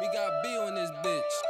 We got B on this bitch.